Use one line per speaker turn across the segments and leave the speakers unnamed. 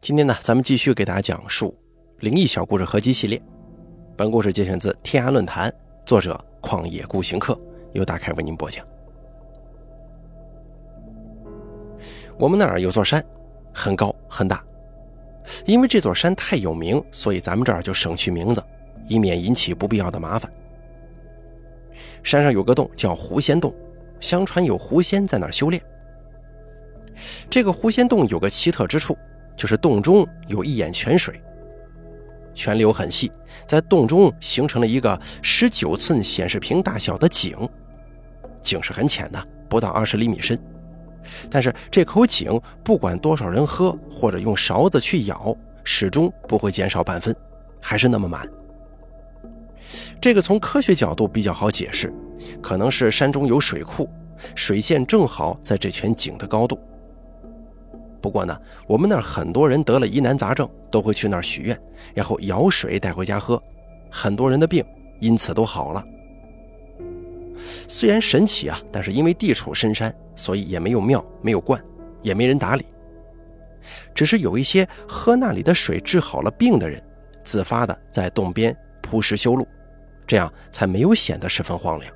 今天呢，咱们继续给大家讲述灵异小故事合集系列。本故事节选自天涯论坛，作者旷野孤行客，由大凯为您播讲。我们那儿有座山，很高很大，因为这座山太有名，所以咱们这儿就省去名字，以免引起不必要的麻烦。山上有个洞叫狐仙洞，相传有狐仙在那儿修炼。这个狐仙洞有个奇特之处。就是洞中有一眼泉水，泉流很细，在洞中形成了一个十九寸显示屏大小的井，井是很浅的，不到二十厘米深。但是这口井不管多少人喝，或者用勺子去舀，始终不会减少半分，还是那么满。这个从科学角度比较好解释，可能是山中有水库，水线正好在这泉井的高度。不过呢，我们那儿很多人得了疑难杂症，都会去那儿许愿，然后舀水带回家喝，很多人的病因此都好了。虽然神奇啊，但是因为地处深山，所以也没有庙，没有观，也没人打理。只是有一些喝那里的水治好了病的人，自发的在洞边铺石修路，这样才没有显得十分荒凉。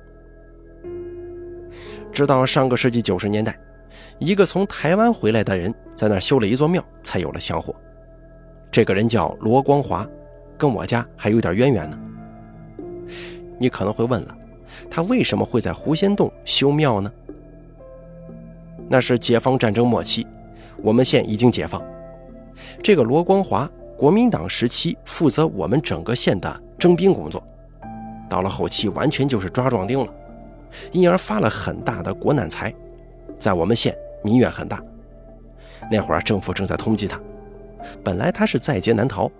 直到上个世纪九十年代。一个从台湾回来的人在那儿修了一座庙，才有了香火。这个人叫罗光华，跟我家还有点渊源呢。你可能会问了，他为什么会在狐仙洞修庙呢？那是解放战争末期，我们县已经解放。这个罗光华，国民党时期负责我们整个县的征兵工作，到了后期完全就是抓壮丁了，因而发了很大的国难财，在我们县。民怨很大，那会儿政府正在通缉他。本来他是在劫难逃，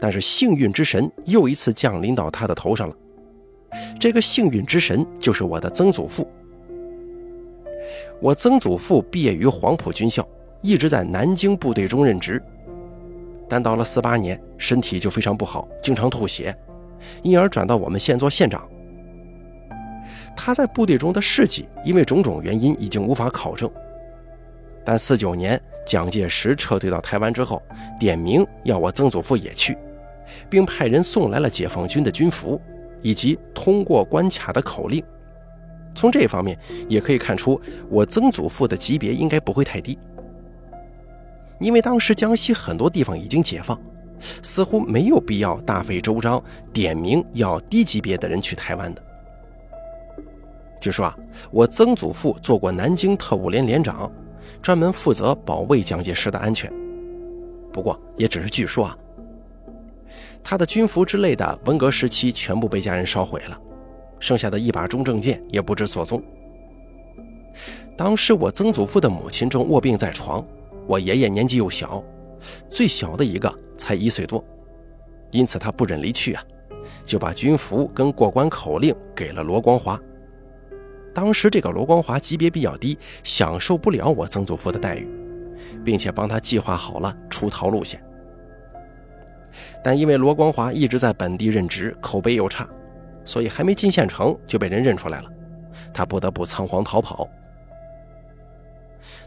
但是幸运之神又一次降临到他的头上了。这个幸运之神就是我的曾祖父。我曾祖父毕业于黄埔军校，一直在南京部队中任职，但到了四八年，身体就非常不好，经常吐血，因而转到我们县做县长。他在部队中的事迹，因为种种原因已经无法考证。但四九年蒋介石撤退到台湾之后，点名要我曾祖父也去，并派人送来了解放军的军服，以及通过关卡的口令。从这方面也可以看出，我曾祖父的级别应该不会太低，因为当时江西很多地方已经解放，似乎没有必要大费周章点名要低级别的人去台湾的。据说啊，我曾祖父做过南京特务连连长。专门负责保卫蒋介石的安全，不过也只是据说啊。他的军服之类的，文革时期全部被家人烧毁了，剩下的一把中正剑也不知所踪。当时我曾祖父的母亲正卧病在床，我爷爷年纪又小，最小的一个才一岁多，因此他不忍离去啊，就把军服跟过关口令给了罗光华。当时这个罗光华级别比较低，享受不了我曾祖父的待遇，并且帮他计划好了出逃路线。但因为罗光华一直在本地任职，口碑又差，所以还没进县城就被人认出来了，他不得不仓皇逃跑。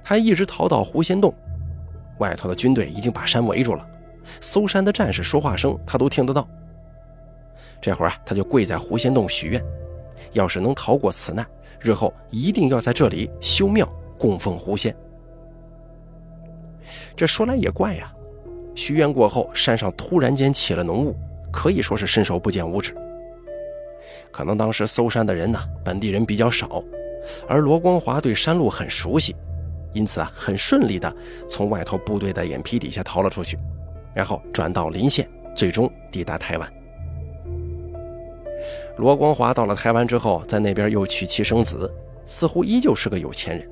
他一直逃到狐仙洞，外头的军队已经把山围住了，搜山的战士说话声他都听得到。这会儿啊，他就跪在狐仙洞许愿，要是能逃过此难。日后一定要在这里修庙供奉狐仙。这说来也怪呀，许愿过后，山上突然间起了浓雾，可以说是伸手不见五指。可能当时搜山的人呢，本地人比较少，而罗光华对山路很熟悉，因此啊，很顺利的从外头部队的眼皮底下逃了出去，然后转到临县，最终抵达台湾。罗光华到了台湾之后，在那边又娶妻生子，似乎依旧是个有钱人。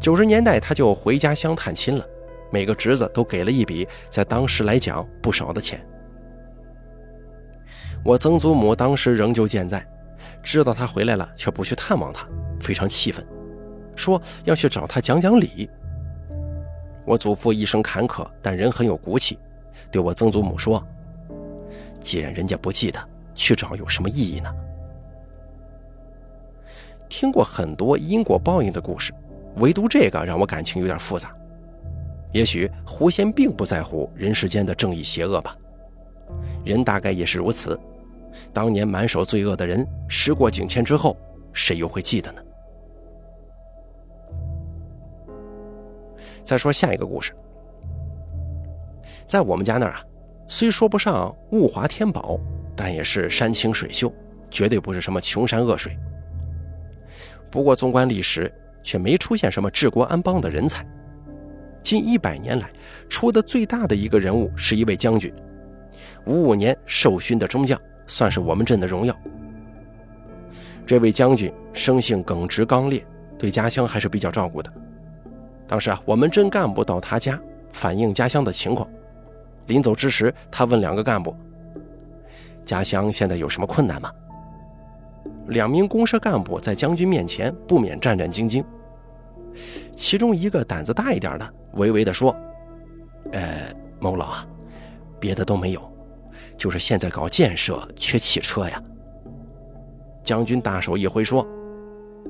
九十年代他就回家乡探亲了，每个侄子都给了一笔在当时来讲不少的钱。我曾祖母当时仍旧健在，知道他回来了却不去探望他，非常气愤，说要去找他讲讲理。我祖父一生坎坷，但人很有骨气，对我曾祖母说：“既然人家不记得。”去找有什么意义呢？听过很多因果报应的故事，唯独这个让我感情有点复杂。也许狐仙并不在乎人世间的正义邪恶吧，人大概也是如此。当年满手罪恶的人，时过境迁之后，谁又会记得呢？再说下一个故事，在我们家那儿啊，虽说不上物华天宝，但也是山清水秀，绝对不是什么穷山恶水。不过纵观历史，却没出现什么治国安邦的人才。近一百年来，出的最大的一个人物是一位将军，五五年授勋的中将。算是我们镇的荣耀。这位将军生性耿直刚烈，对家乡还是比较照顾的。当时啊，我们镇干部到他家反映家乡的情况，临走之时，他问两个干部：“家乡现在有什么困难吗？”两名公社干部在将军面前不免战战兢兢。其中一个胆子大一点的，微微的说：“呃，某老啊，别的都没有。”就是现在搞建设缺汽车呀。将军大手一挥说：“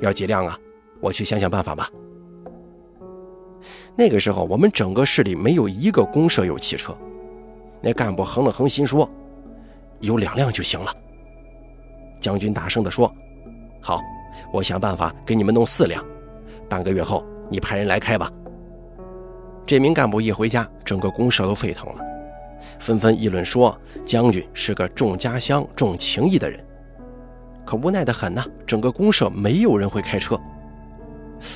要几辆啊？我去想想办法吧。”那个时候，我们整个市里没有一个公社有汽车。那干部横了横心说：“有两辆就行了。”将军大声地说：“好，我想办法给你们弄四辆。半个月后，你派人来开吧。”这名干部一回家，整个公社都沸腾了。纷纷议论说：“将军是个重家乡、重情义的人。”可无奈的很呐，整个公社没有人会开车。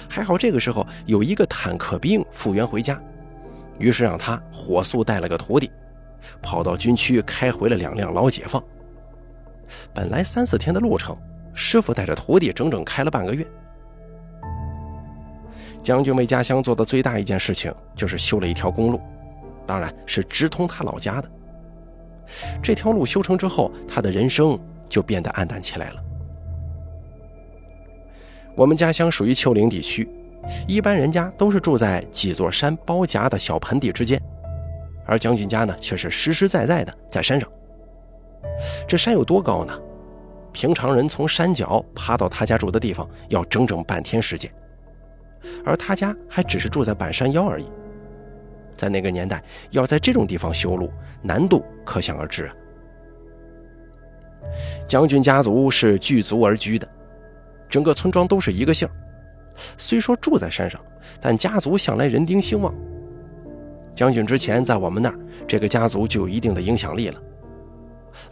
还好这个时候有一个坦克兵复员回家，于是让他火速带了个徒弟，跑到军区开回了两辆老解放。本来三四天的路程，师傅带着徒弟整整开了半个月。将军为家乡做的最大一件事情，就是修了一条公路。当然是直通他老家的。这条路修成之后，他的人生就变得暗淡起来了。我们家乡属于丘陵地区，一般人家都是住在几座山包夹的小盆地之间，而将军家呢，却是实实在在的在山上。这山有多高呢？平常人从山脚爬到他家住的地方，要整整半天时间，而他家还只是住在半山腰而已。在那个年代，要在这种地方修路，难度可想而知啊。将军家族是聚族而居的，整个村庄都是一个姓虽说住在山上，但家族向来人丁兴旺。将军之前在我们那儿，这个家族就有一定的影响力了。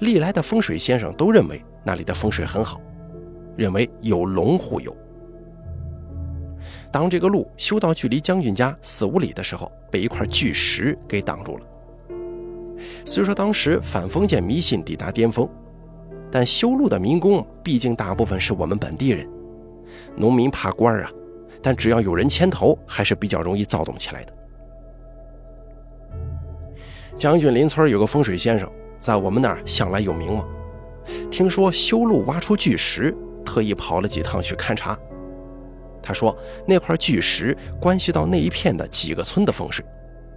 历来的风水先生都认为那里的风水很好，认为有龙护佑。当这个路修到距离将军家四五里的时候，被一块巨石给挡住了。虽说当时反封建迷信抵达巅峰，但修路的民工毕竟大部分是我们本地人，农民怕官啊，但只要有人牵头，还是比较容易躁动起来的。将军邻村有个风水先生，在我们那儿向来有名望，听说修路挖出巨石，特意跑了几趟去勘察。他说：“那块巨石关系到那一片的几个村的风水，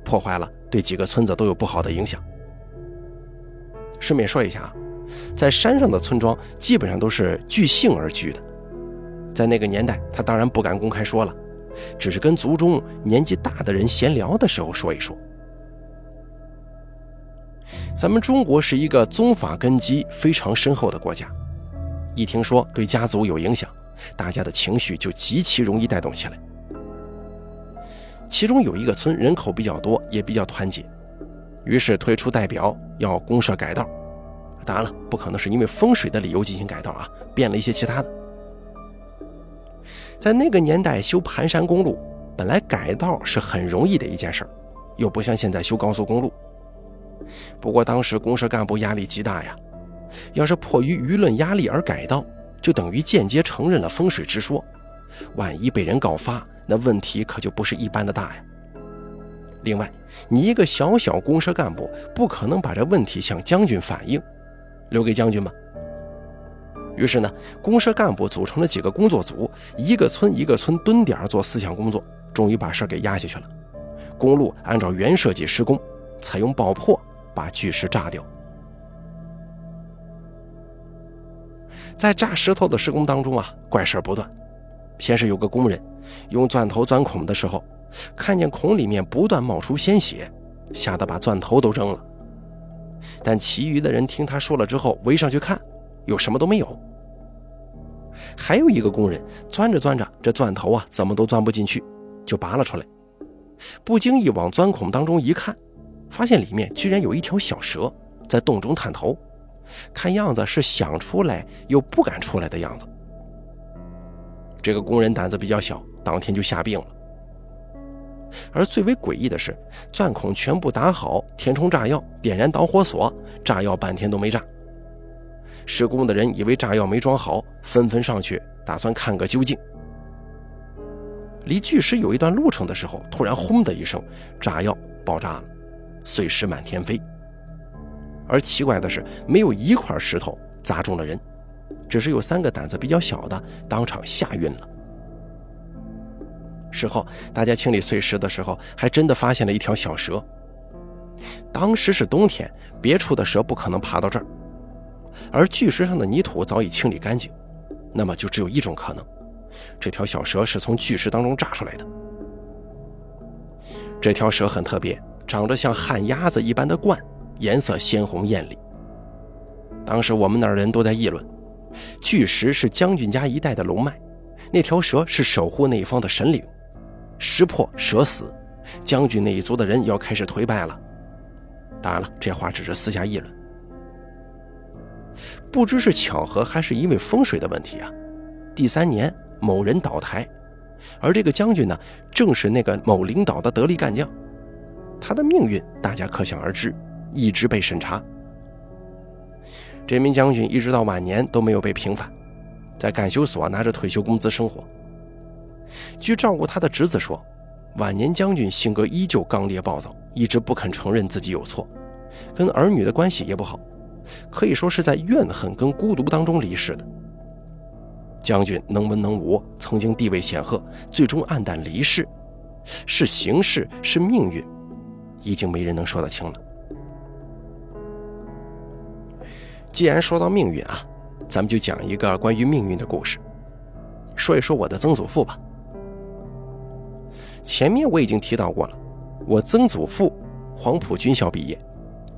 破坏了，对几个村子都有不好的影响。”顺便说一下啊，在山上的村庄基本上都是据姓而居的，在那个年代，他当然不敢公开说了，只是跟族中年纪大的人闲聊的时候说一说。咱们中国是一个宗法根基非常深厚的国家，一听说对家族有影响。大家的情绪就极其容易带动起来。其中有一个村人口比较多，也比较团结，于是推出代表要公社改道。当然了，不可能是因为风水的理由进行改道啊，变了一些其他的。在那个年代修盘山公路，本来改道是很容易的一件事儿又不像现在修高速公路。不过当时公社干部压力极大呀，要是迫于舆论压力而改道。就等于间接承认了风水之说，万一被人告发，那问题可就不是一般的大呀。另外，你一个小小公社干部，不可能把这问题向将军反映，留给将军吧？于是呢，公社干部组成了几个工作组，一个村一个村蹲点做思想工作，终于把事儿给压下去了。公路按照原设计施工，采用爆破把巨石炸掉。在炸石头的施工当中啊，怪事不断。先是有个工人用钻头钻孔的时候，看见孔里面不断冒出鲜血，吓得把钻头都扔了。但其余的人听他说了之后，围上去看，又什么都没有。还有一个工人钻着钻着，这钻头啊怎么都钻不进去，就拔了出来。不经意往钻孔当中一看，发现里面居然有一条小蛇在洞中探头，看样子是想出来又不敢出来的样子。这个工人胆子比较小，当天就吓病了。而最为诡异的是，钻孔全部打好，填充炸药，点燃导火索，炸药半天都没炸。施工的人以为炸药没装好，纷纷上去打算看个究竟。离巨石有一段路程的时候，突然轰的一声，炸药爆炸了，碎石满天飞。而奇怪的是，没有一块石头砸中了人。只是有三个胆子比较小的当场吓晕了。事后大家清理碎石的时候，还真的发现了一条小蛇。当时是冬天，别处的蛇不可能爬到这儿，而巨石上的泥土早已清理干净，那么就只有一种可能：这条小蛇是从巨石当中炸出来的。这条蛇很特别，长着像旱鸭子一般的冠，颜色鲜红艳丽。当时我们那儿人都在议论。巨石是将军家一带的龙脉，那条蛇是守护那一方的神灵，石破蛇死，将军那一族的人要开始颓败了。当然了，这话只是私下议论。不知是巧合还是因为风水的问题啊，第三年某人倒台，而这个将军呢，正是那个某领导的得力干将，他的命运大家可想而知，一直被审查。这名将军一直到晚年都没有被平反，在干休所拿着退休工资生活。据照顾他的侄子说，晚年将军性格依旧刚烈暴躁，一直不肯承认自己有错，跟儿女的关系也不好，可以说是在怨恨跟孤独当中离世的。将军能文能武，曾经地位显赫，最终黯淡离世，是形势是命运，已经没人能说得清了。既然说到命运啊，咱们就讲一个关于命运的故事，说一说我的曾祖父吧。前面我已经提到过了，我曾祖父黄埔军校毕业，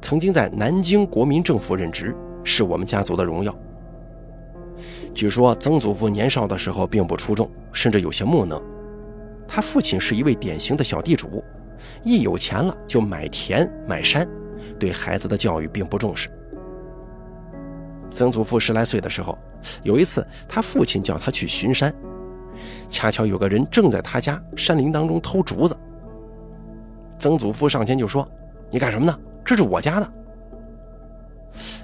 曾经在南京国民政府任职，是我们家族的荣耀。据说曾祖父年少的时候并不出众，甚至有些木讷。他父亲是一位典型的小地主，一有钱了就买田买山，对孩子的教育并不重视。曾祖父十来岁的时候，有一次，他父亲叫他去巡山，恰巧有个人正在他家山林当中偷竹子。曾祖父上前就说：“你干什么呢？这是我家的。”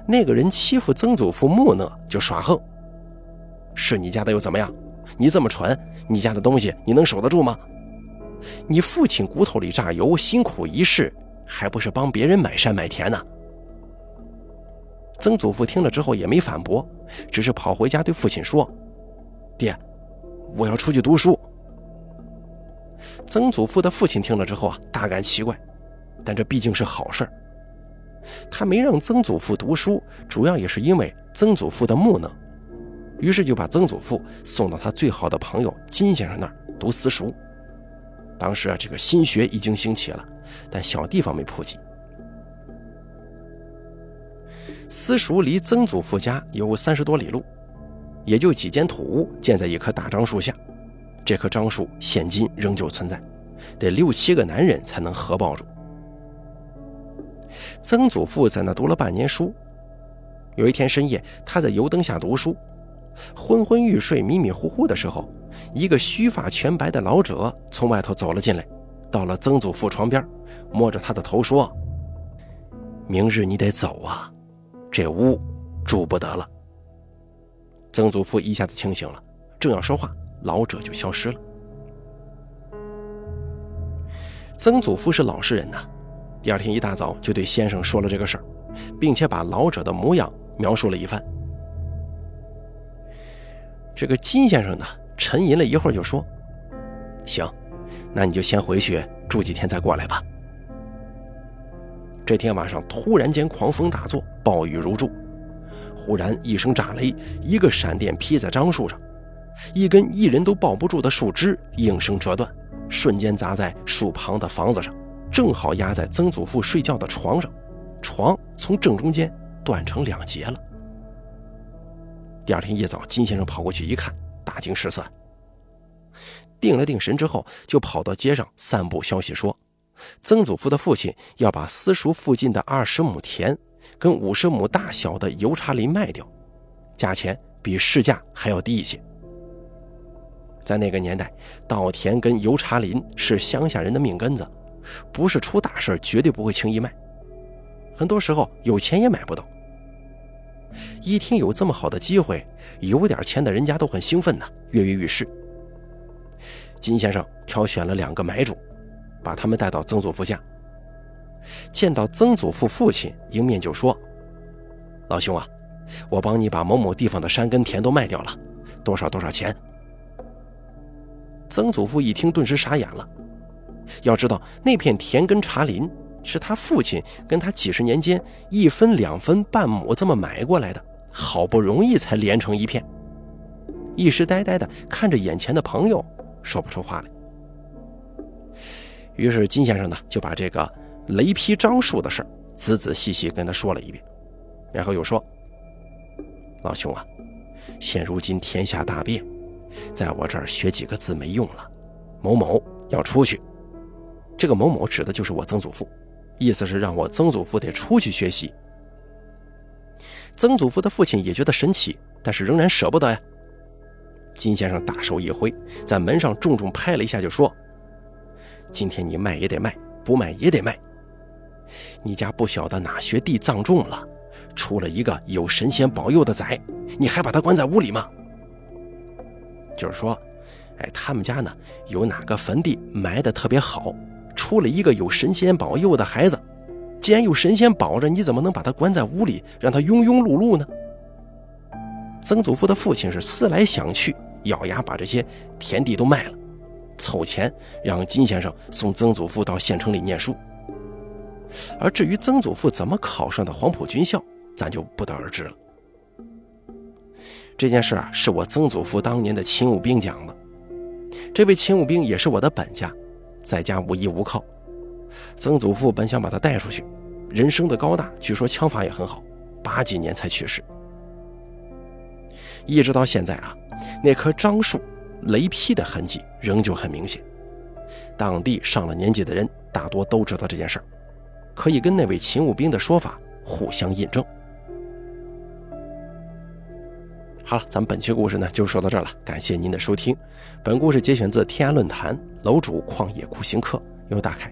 那个人欺负曾祖父木讷，就耍横：“是你家的又怎么样？你这么蠢，你家的东西你能守得住吗？你父亲骨头里榨油，辛苦一世，还不是帮别人买山买田呢？”曾祖父听了之后也没反驳，只是跑回家对父亲说：“爹，我要出去读书。”曾祖父的父亲听了之后啊，大感奇怪，但这毕竟是好事儿他没让曾祖父读书，主要也是因为曾祖父的木讷，于是就把曾祖父送到他最好的朋友金先生那儿读私塾。当时啊，这个新学已经兴起了，但小地方没普及。私塾离曾祖父家有三十多里路，也就几间土屋建在一棵大樟树下。这棵樟树现今仍旧存在，得六七个男人才能合抱住。曾祖父在那读了半年书，有一天深夜，他在油灯下读书，昏昏欲睡、迷迷糊糊的时候，一个须发全白的老者从外头走了进来，到了曾祖父床边，摸着他的头说：“明日你得走啊。”这屋住不得了。曾祖父一下子清醒了，正要说话，老者就消失了。曾祖父是老实人呐，第二天一大早就对先生说了这个事儿，并且把老者的模样描述了一番。这个金先生呢，沉吟了一会儿，就说：“行，那你就先回去住几天，再过来吧。”这天晚上，突然间狂风大作，暴雨如注。忽然一声炸雷，一个闪电劈在樟树上，一根一人都抱不住的树枝应声折断，瞬间砸在树旁的房子上，正好压在曾祖父睡觉的床上，床从正中间断成两截了。第二天一早，金先生跑过去一看，大惊失色。定了定神之后，就跑到街上散布消息说，曾祖父的父亲要把私塾附近的二十亩田跟五十亩大小的油茶林卖掉，价钱比市价还要低一些。在那个年代，稻田跟油茶林是乡下人的命根子，不是出大事绝对不会轻易卖。很多时候有钱也买不到。一听有这么好的机会，有点钱的人家都很兴奋呢，跃跃欲试。金先生挑选了两个买主，把他们带到曾祖父家。见到曾祖父父亲，迎面就说：“老兄啊，我帮你把某某地方的山跟田都卖掉了，多少多少钱？”曾祖父一听，顿时傻眼了。要知道，那片田跟茶林是他父亲跟他几十年间一分两分半亩这么买过来的，好不容易才连成一片。一时呆呆的看着眼前的朋友。说不出话来，于是金先生呢就把这个雷劈樟树的事仔仔细细跟他说了一遍，然后又说：“老兄啊，现如今天下大变，在我这儿学几个字没用了，某某要出去。这个某某指的就是我曾祖父，意思是让我曾祖父得出去学习。曾祖父的父亲也觉得神奇，但是仍然舍不得呀。”金先生大手一挥，在门上重重拍了一下，就说：“今天你卖也得卖，不卖也得卖。你家不晓得哪学地葬重了，出了一个有神仙保佑的崽，你还把他关在屋里吗？就是说，哎，他们家呢有哪个坟地埋的特别好，出了一个有神仙保佑的孩子，既然有神仙保着，你怎么能把他关在屋里，让他庸庸碌碌呢？”曾祖父的父亲是思来想去。咬牙把这些田地都卖了，凑钱让金先生送曾祖父到县城里念书。而至于曾祖父怎么考上的黄埔军校，咱就不得而知了。这件事啊，是我曾祖父当年的勤务兵讲的。这位勤务兵也是我的本家，在家无依无靠。曾祖父本想把他带出去，人生的高大，据说枪法也很好，八几年才去世。一直到现在啊。那棵樟树雷劈的痕迹仍旧很明显，当地上了年纪的人大多都知道这件事儿，可以跟那位勤务兵的说法互相印证。好了，咱们本期故事呢就说到这儿了，感谢您的收听。本故事节选自天涯论坛楼主旷野苦行客，由大凯